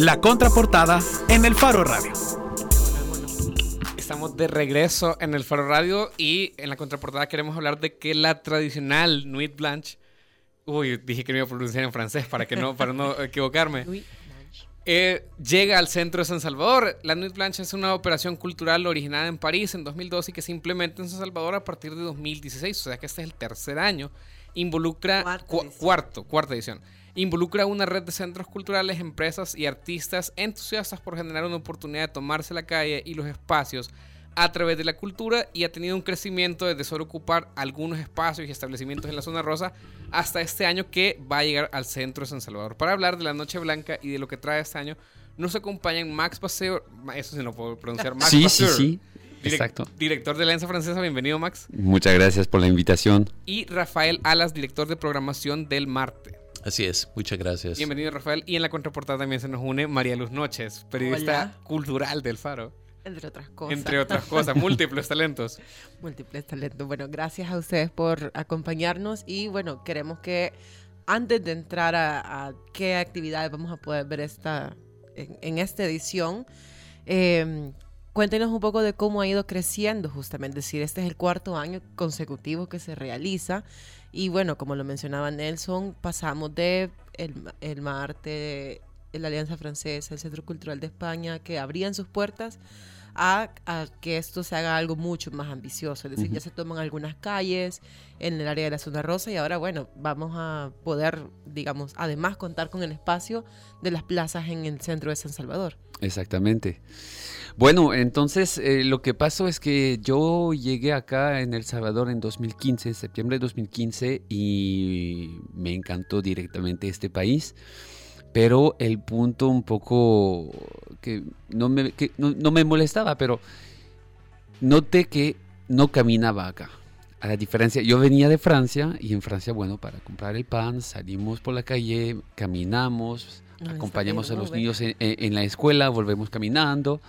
La contraportada en el Faro Radio. Estamos de regreso en el Faro Radio y en la contraportada queremos hablar de que la tradicional Nuit Blanche. Uy, dije que me iba a pronunciar en francés para, que no, para no equivocarme. Eh, llega al centro de San Salvador. La Nuit Blanche es una operación cultural originada en París en 2012 y que se implementa en San Salvador a partir de 2016. O sea que este es el tercer año. Involucra cuarto, cuarta edición. Involucra una red de centros culturales, empresas y artistas entusiastas por generar una oportunidad de tomarse la calle y los espacios a través de la cultura y ha tenido un crecimiento desde solo ocupar algunos espacios y establecimientos en la zona rosa hasta este año que va a llegar al centro de San Salvador. Para hablar de la Noche Blanca y de lo que trae este año, nos acompañan Max Paseo, eso sí no puedo pronunciar, Max Sí, sí, sí. Exacto. Director de la Alianza Francesa, bienvenido Max. Muchas gracias por la invitación. Y Rafael Alas, director de programación del Marte. Así es, muchas gracias. Bienvenido Rafael. Y en la contraportada también se nos une María Luz Noches, periodista cultural del Faro. Entre otras cosas. Entre otras cosas, múltiples talentos. Múltiples talentos. Bueno, gracias a ustedes por acompañarnos y bueno, queremos que antes de entrar a, qué actividades vamos a poder ver esta, en, esta edición, eh, Cuéntenos un poco de cómo ha ido creciendo justamente, es decir, este es el cuarto año consecutivo que se realiza y bueno, como lo mencionaba Nelson, pasamos de el, el Marte, la Alianza Francesa, el Centro Cultural de España, que abrían sus puertas a, que esto se haga algo mucho más ambicioso. Es decir, ya se toman algunas calles en el área de la zona rosa y ahora, bueno, vamos a poder, digamos, además contar con el espacio de las plazas en el centro de San Salvador. Exactamente. Bueno, entonces eh, lo que pasó es que yo llegué acá en El Salvador en 2015, septiembre de 2015, y me encantó directamente este país. Pero el punto un poco que no me, no, me molestaba, pero noté que no caminaba acá. A la diferencia, yo venía de Francia y en Francia, bueno, para comprar el pan salimos por la calle, caminamos, acompañamos a los niños en, la escuela, volvemos caminando.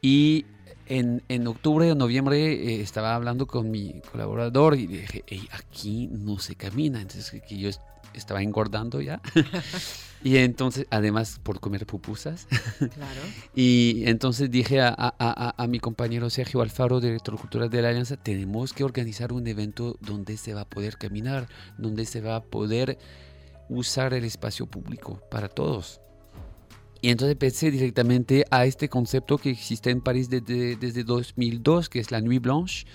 Y en, en octubre o noviembre eh, estaba hablando con mi colaborador y dije, aquí no se camina. Entonces, que yo estaba engordando ya. y entonces, además, por comer pupusas. Claro. y entonces dije a, a, a, mi compañero Sergio Alfaro, director cultural de la Alianza, tenemos que organizar un evento donde se va a poder caminar, donde se va a poder usar el espacio público para todos. Y entonces pensé directamente a este concepto que existe en París desde, desde 2002, que es la Nuit Blanche.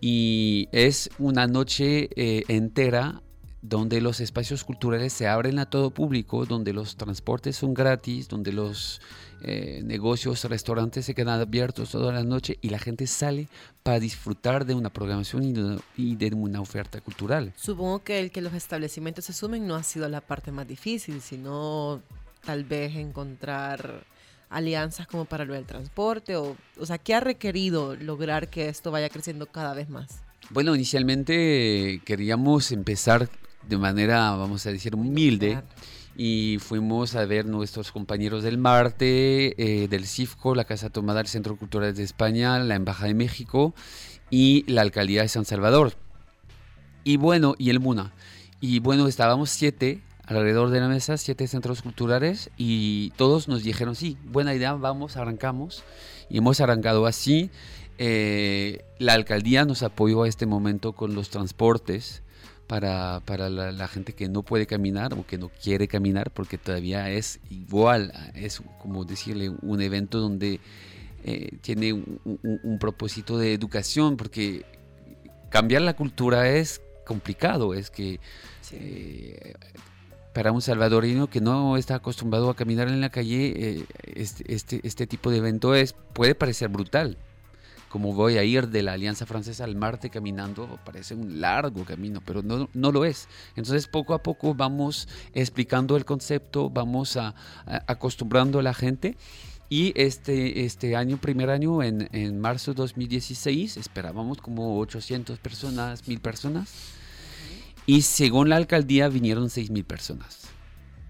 Y es una noche eh, entera donde los espacios culturales se abren a todo público, donde los transportes son gratis, donde los eh, negocios, restaurantes se quedan abiertos toda la noche y la gente sale para disfrutar de una programación y de, una oferta cultural. Supongo que el que los establecimientos se sumen no ha sido la parte más difícil, sino tal vez encontrar alianzas como para lo del transporte? O, o sea, ¿qué ha requerido lograr que esto vaya creciendo cada vez más? Bueno, inicialmente queríamos empezar de manera, vamos a decir, humilde. Y fuimos a ver nuestros compañeros del Marte, eh, del CIFCO, la Casa Tomada del Centro Cultural de España, la Embajada de México y la Alcaldía de San Salvador. Y bueno, y el MUNA. Y bueno, estábamos siete alrededor de la mesa, siete centros culturales y todos nos dijeron, sí, buena idea, vamos, arrancamos. Y hemos arrancado así. Eh, la alcaldía nos apoyó a este momento con los transportes para, para la, gente que no puede caminar o que no quiere caminar, porque todavía es igual, es como decirle un evento donde eh, tiene un, propósito de educación, porque cambiar la cultura es complicado, es que... Eh, para un salvadoreño que no está acostumbrado a caminar en la calle, eh, este, este, este, tipo de evento es, puede parecer brutal. Como voy a ir de la Alianza Francesa al Marte caminando, parece un largo camino, pero no, no lo es. Entonces poco a poco vamos explicando el concepto, vamos a, acostumbrando a la gente. Y este, este año, primer año, en, en marzo de 2016, esperábamos como 800 personas, 1000 personas y según la alcaldía vinieron 6.000 personas.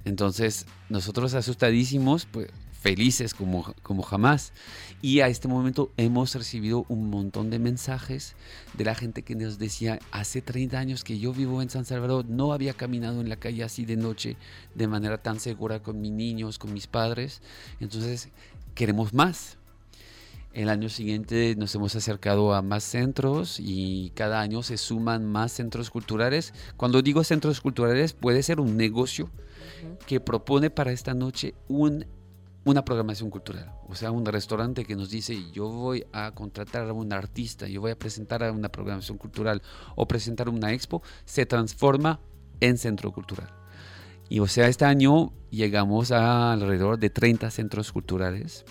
Entonces, nosotros asustadísimos, pues felices como, como jamás. Y a este momento hemos recibido un montón de mensajes de la gente que nos decía, hace 30 años que yo vivo en San Salvador, no había caminado en la calle así de noche de manera tan segura con mis niños, con mis padres. Entonces, queremos más. El año siguiente nos hemos acercado a más centros y cada año se suman más centros culturales. Cuando digo centros culturales, puede ser un negocio que propone para esta noche un una programación cultural, o sea, un restaurante que nos dice yo voy a contratar a un artista, yo voy a presentar a una programación cultural o presentar una expo, se transforma en centro cultural. Y o sea, este año llegamos a alrededor de 30 centros culturales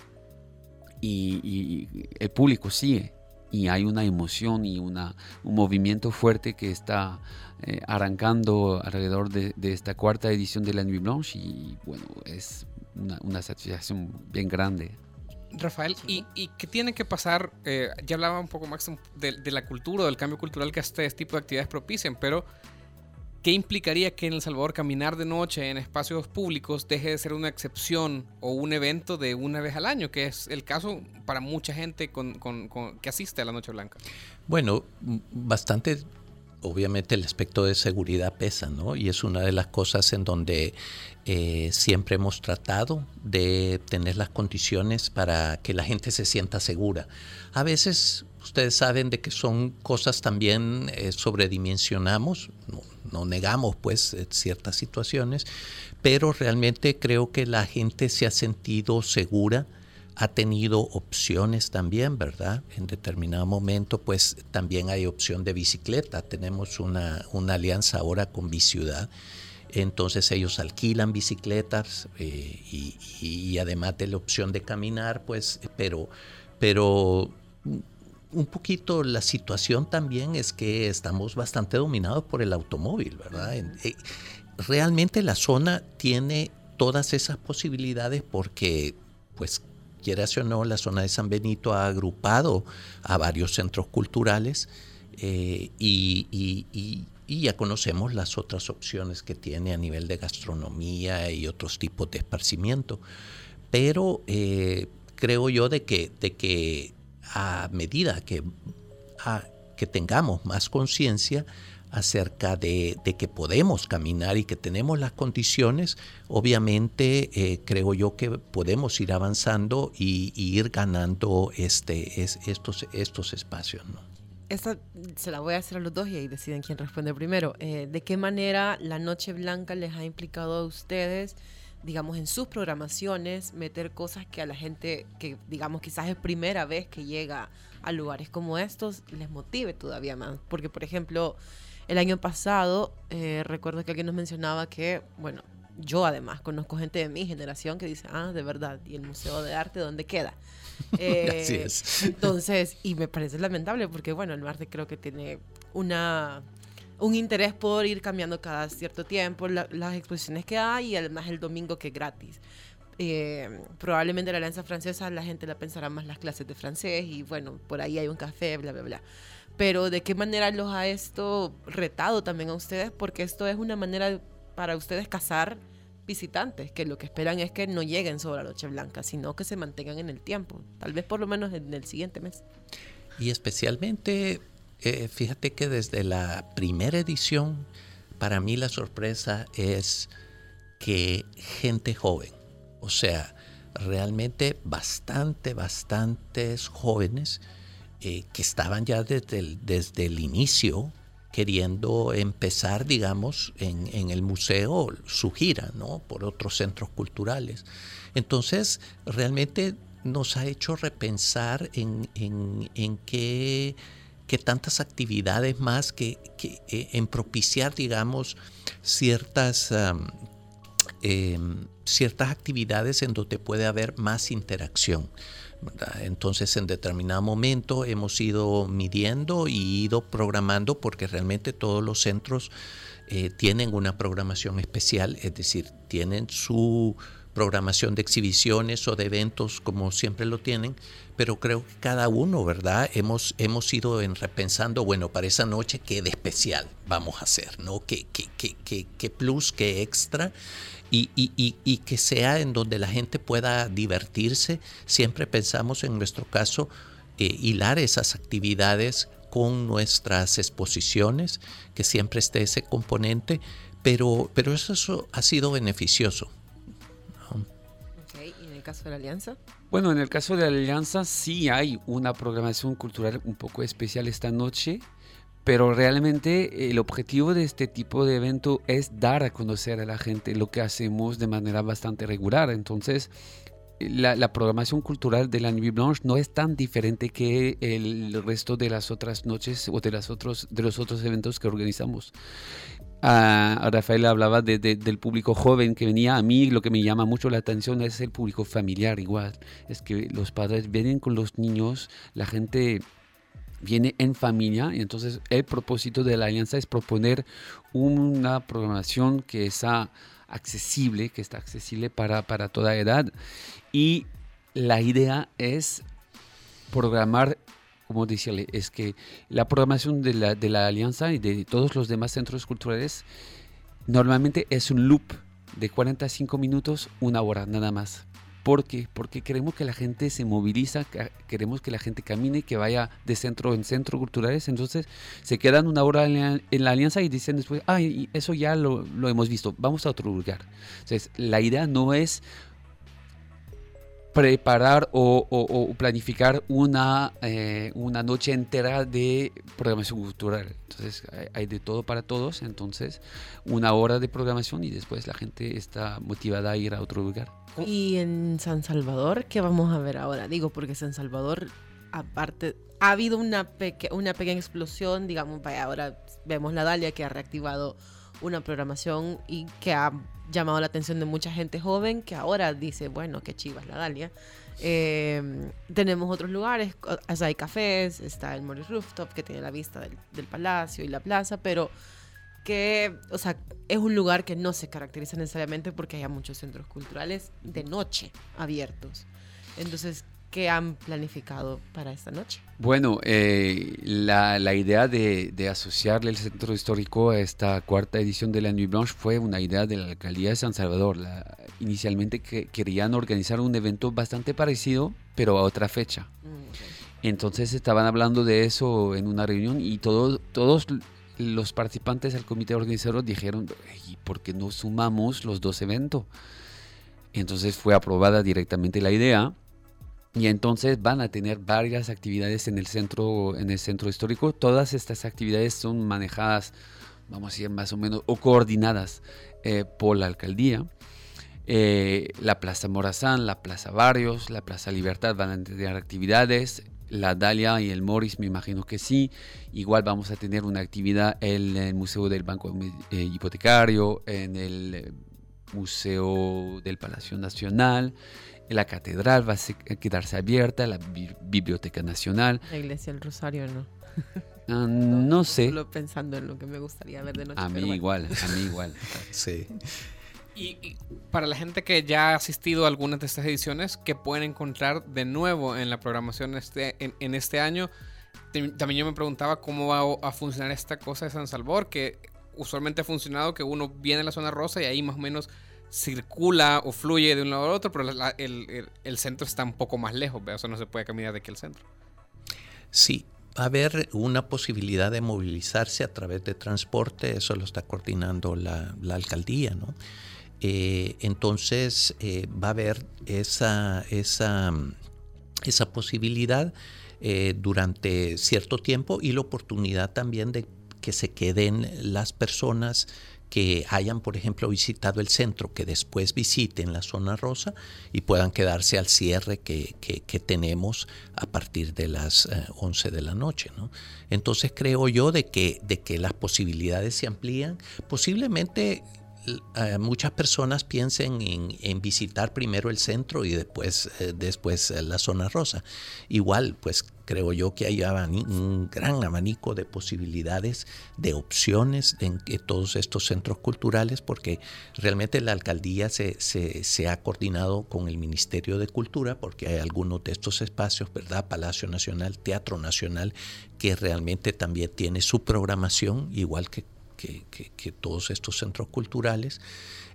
y, el público sigue y hay una emoción y una, un movimiento fuerte que está eh, arrancando alrededor de, de, esta cuarta edición de la Nuit Blanche y bueno, es una, satisfacción bien grande. Rafael, ¿y, qué tiene que pasar? Eh, ya hablaba un poco más de, la cultura, del cambio cultural que este tipo de actividades propician, pero ¿qué implicaría que en El Salvador caminar de noche en espacios públicos deje de ser una excepción o un evento de una vez al año, que es el caso para mucha gente que asiste a la Noche Blanca? Bueno, bastante obviamente el aspecto de seguridad pesa, ¿no? Y es una de las cosas en donde eh, siempre hemos tratado de tener las condiciones para que la gente se sienta segura. A veces ustedes saben de que son cosas también eh, sobredimensionamos, no, negamos pues eh, ciertas situaciones, pero realmente creo que la gente se ha sentido segura ha tenido opciones también, ¿verdad? En determinado momento, pues también hay opción de bicicleta. Tenemos una, alianza ahora con Biciudad. Entonces ellos alquilan bicicletas eh, y, además de la opción de caminar, pues, pero, pero un poquito la situación también es que estamos bastante dominados por el automóvil, ¿verdad? Eh, realmente la zona tiene todas esas posibilidades porque, pues, quieras o no, la zona de San Benito ha agrupado a varios centros culturales eh, y, ya conocemos las otras opciones que tiene a nivel de gastronomía y otros tipos de esparcimiento. Pero eh, creo yo de que, de que a medida que, que tengamos más conciencia, acerca de, que podemos caminar y que tenemos las condiciones, obviamente eh, creo yo que podemos ir avanzando y, ir ganando este, estos, estos espacios. ¿no? Esta se la voy a hacer a los dos y ahí deciden quién responde primero. Eh, ¿De qué manera la Noche Blanca les ha implicado a ustedes? digamos, en sus programaciones, meter cosas que a la gente que, digamos, quizás es primera vez que llega a lugares como estos, les motive todavía más. Porque, por ejemplo, el año pasado, eh, recuerdo que alguien nos mencionaba que, bueno, yo además conozco gente de mi generación que dice, ah, de verdad, ¿y el Museo de Arte dónde queda? Eh, Así es. Entonces, y me parece lamentable porque, bueno, el arte creo que tiene una un interés por ir cambiando cada cierto tiempo las exposiciones que hay y además el domingo que es gratis. Eh, probablemente la Alianza Francesa la gente la pensará más las clases de francés y bueno, por ahí hay un café, bla, bla, bla pero de qué manera los ha esto retado también a ustedes, porque esto es una manera para ustedes cazar visitantes, que lo que esperan es que no lleguen sobre la Noche Blanca, sino que se mantengan en el tiempo, tal vez por lo menos en el siguiente mes. Y especialmente, eh, fíjate que desde la primera edición, para mí la sorpresa es que gente joven, o sea, realmente bastante, bastantes jóvenes, eh, que estaban ya desde el, desde el inicio queriendo empezar, digamos, en, el museo su gira, ¿no? Por otros centros culturales. Entonces, realmente nos ha hecho repensar en, en, qué, tantas actividades más que, eh, en propiciar, digamos, ciertas, em, ciertas actividades en donde puede haber más interacción. Entonces en determinado momento hemos ido midiendo y ido programando porque realmente todos los centros eh, tienen una programación especial, es decir, tienen su programación de exhibiciones o de eventos como siempre lo tienen, pero creo que cada uno, ¿verdad? Hemos, hemos ido en repensando, bueno, para esa noche, ¿qué de especial vamos a hacer? ¿no? ¿Qué, qué, qué, qué plus, qué extra? Y, y, y, y, que sea en donde la gente pueda divertirse. Siempre pensamos en nuestro caso eh, hilar esas actividades con nuestras exposiciones, que siempre esté ese componente, pero, pero eso, eso ha sido beneficioso. Okay. ¿Y en el caso de la alianza? Bueno, en el caso de la alianza sí hay una programación cultural un poco especial esta noche, pero realmente el objetivo de este tipo de evento es dar a conocer a la gente lo que hacemos de manera bastante regular. Entonces, la, la, programación cultural de la Nuit Blanche no es tan diferente que el resto de las otras noches o de, las otros, de los otros eventos que organizamos. Uh, Rafael hablaba de, de, del público joven que venía. A mí lo que me llama mucho la atención es el público familiar igual. Es que los padres vienen con los niños, la gente viene en familia y entonces el propósito de la alianza es proponer una programación que sea accesible, que está accesible para, para toda edad y la idea es programar, como decirle, es que la programación de la, de la alianza y de todos los demás centros culturales normalmente es un loop de 45 minutos, una hora nada más. ¿Por qué? Porque queremos que la gente se moviliza, queremos que la gente camine, que vaya de centro en centro culturales. Entonces se quedan una hora en la, en la alianza y dicen después, ay, eso ya lo, lo, hemos visto, vamos a otro lugar. Entonces la idea no es preparar o, o, o planificar una, eh, una noche entera de programación cultural. Entonces hay, hay, de todo para todos, entonces una hora de programación y después la gente está motivada a ir a otro lugar. ¿Y en San Salvador qué vamos a ver ahora? Digo, porque San Salvador, aparte, ha habido una, peque una pequeña explosión, digamos, vaya, ahora vemos la Dalia que ha reactivado una programación y que ha llamado la atención de mucha gente joven que ahora dice, bueno, qué chivas la Dalia. Eh, tenemos otros lugares, o sea, hay cafés, está el Morris Rooftop que tiene la vista del, del, palacio y la plaza, pero que, o sea, es un lugar que no se caracteriza necesariamente porque haya muchos centros culturales de noche abiertos. Entonces, ¿qué han planificado para esta noche? Bueno, eh, la, la, idea de, de, asociarle el centro histórico a esta cuarta edición de la Nuit Blanche fue una idea de la alcaldía de San Salvador. La, inicialmente que, querían organizar un evento bastante parecido, pero a otra fecha. Mm, okay. Entonces estaban hablando de eso en una reunión y todo, todos los participantes del comité organizador dijeron, ¿y por qué no sumamos los dos eventos? Entonces fue aprobada directamente la idea y entonces van a tener varias actividades en el centro, en el centro histórico. Todas estas actividades son manejadas, vamos a decir más o menos, o coordinadas eh, por la alcaldía. Eh, la Plaza Morazán, la Plaza Barrios, la Plaza Libertad van a tener actividades. La Dalia y el Morris, me imagino que sí. Igual vamos a tener una actividad en el Museo del Banco eh, Hipotecario, en el Museo del Palacio Nacional. La catedral va a quedarse abierta, la Bi Biblioteca Nacional. La Iglesia del Rosario no. Uh, no sé. Solo pensando en lo que me gustaría ver de noche. A mí bueno. igual, a mí igual. sí. Y, y, para la gente que ya ha asistido a algunas de estas ediciones, que pueden encontrar de nuevo en la programación este, en, en este año, también yo me preguntaba cómo va a funcionar esta cosa de San Salvador, que usualmente ha funcionado que uno viene a la zona rosa y ahí más o menos circula o fluye de un lado a otro, pero el, el, centro está un poco más lejos, ¿ve? o sea, no se puede caminar de aquí al centro. Sí, va a haber una posibilidad de movilizarse a través de transporte, eso lo está coordinando la, la alcaldía, ¿no? Eh, entonces eh, va a haber esa, esa, esa posibilidad eh, durante cierto tiempo y la oportunidad también de que se queden las personas que hayan, por ejemplo, visitado el centro, que después visiten la zona rosa y puedan quedarse al cierre que, que, tenemos a partir de las eh, 11 de la noche. ¿no? Entonces creo yo de que, de que las posibilidades se amplían. Posiblemente eh, muchas personas piensen en, visitar primero el centro y después, eh, después eh, la zona rosa. Igual, pues creo yo que hay un gran abanico de posibilidades, de opciones en todos estos centros culturales, porque realmente la alcaldía se, se, ha coordinado con el Ministerio de Cultura, porque hay algunos de estos espacios, ¿verdad? Palacio Nacional, Teatro Nacional, que realmente también tiene su programación, igual que que, todos estos centros culturales.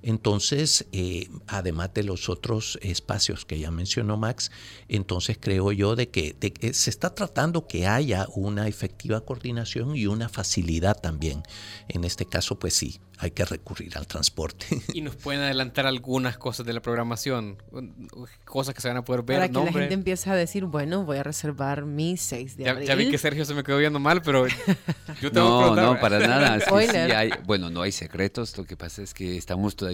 Entonces, eh, además de los otros espacios que ya mencionó Max, entonces creo yo de que, se está tratando que haya una efectiva coordinación y una facilidad también. En este caso, pues sí, hay que recurrir al transporte. Y nos pueden adelantar algunas cosas de la programación, cosas que se van a poder ver. Para que la gente empiece a decir, bueno, voy a reservar mi 6 de ya, abril. Ya vi que Sergio se me quedó viendo mal, pero yo tengo No, no, para nada. bueno, no hay secretos, lo que pasa es que estamos todavía...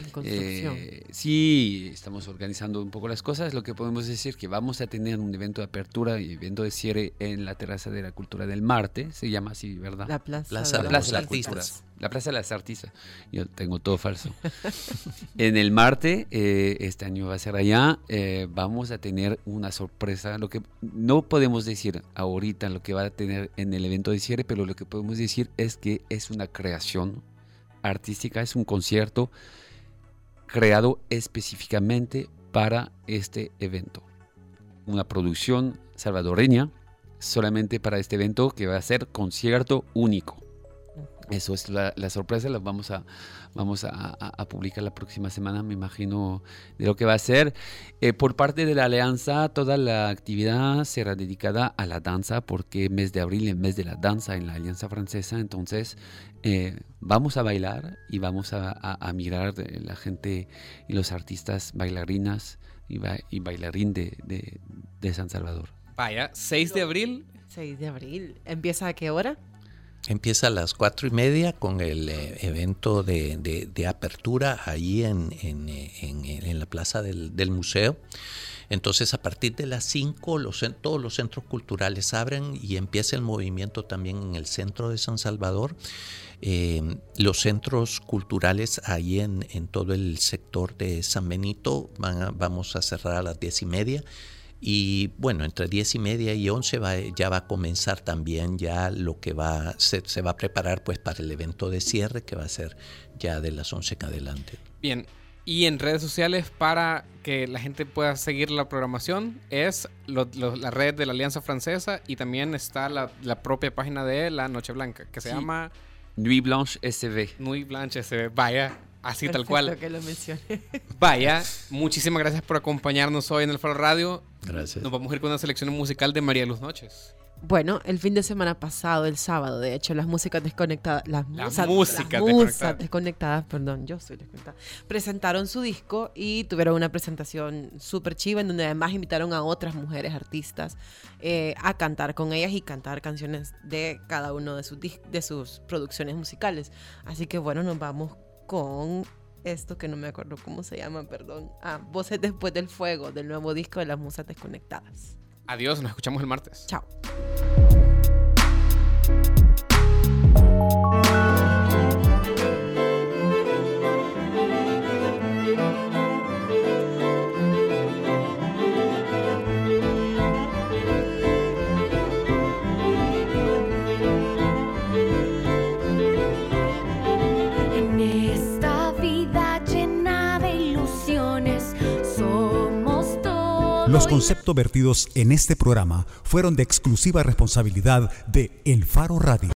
En construcción. Eh, sí, estamos organizando un poco las cosas. Lo que podemos decir que vamos a tener un evento de apertura y evento de cierre en la terraza de la cultura del Marte, se llama así, ¿verdad? La Plaza, plaza de, los Artistas. La Plaza de las Artistas. Yo tengo todo falso. en el Marte, eh, este año va a ser allá, eh, vamos a tener una sorpresa. Lo que no podemos decir ahorita lo que va a tener en el evento de cierre, pero lo que podemos decir es que es una creación artística, es un concierto creado específicamente para este evento. Una producción salvadoreña solamente para este evento que va a ser concierto único. Eso es la, sorpresa, la vamos a, vamos a, publicar la próxima semana, me imagino, de lo que va a ser. Eh, por parte de la alianza, toda la actividad será dedicada a la danza, porque mes de abril es mes de la danza en la alianza francesa, entonces eh, vamos a bailar y vamos a, mirar la gente y los artistas bailarinas y, y bailarín de, de, de San Salvador. Vaya, 6 de abril. 6 de abril. ¿Empieza a qué hora? Empieza a las cuatro y media con el eh, evento de, apertura ahí en, en, en, la plaza del, museo. Entonces a partir de las 5 los, todos los centros culturales abren y empieza el movimiento también en el centro de San Salvador. Eh, los centros culturales ahí en, en, todo el sector de San Benito van vamos a cerrar a las diez y media y bueno, entre 10 y media y 11 va, ya va a comenzar también ya lo que va, se, se, va a preparar pues para el evento de cierre que va a ser ya de las 11 en adelante. Bien, y en redes sociales para que la gente pueda seguir la programación es la red de la Alianza Francesa y también está la, la propia página de la Noche Blanca que se llama... Nuit Blanche SV. Nuit Blanche SV, vaya, Así tal cual. que lo mencioné. Vaya, muchísimas gracias por acompañarnos hoy en el Faro Radio. Gracias. Nos vamos a ir con una selección musical de María Luz Noches. Bueno, el fin de semana pasado, el sábado, de hecho, las músicas desconectadas, las, musas, músicas desconectadas. desconectadas, perdón, yo soy desconectada, presentaron su disco y tuvieron una presentación súper chiva en donde además invitaron a otras mujeres artistas eh, a cantar con ellas y cantar canciones de cada uno de sus, de sus producciones musicales. Así que bueno, nos vamos con esto que no me acuerdo cómo se llama, perdón. Ah, Voces después del fuego, del nuevo disco de las musas desconectadas. Adiós, nos escuchamos el martes. Chao. Conceptos vertidos en este programa fueron de exclusiva responsabilidad de El Faro Radio.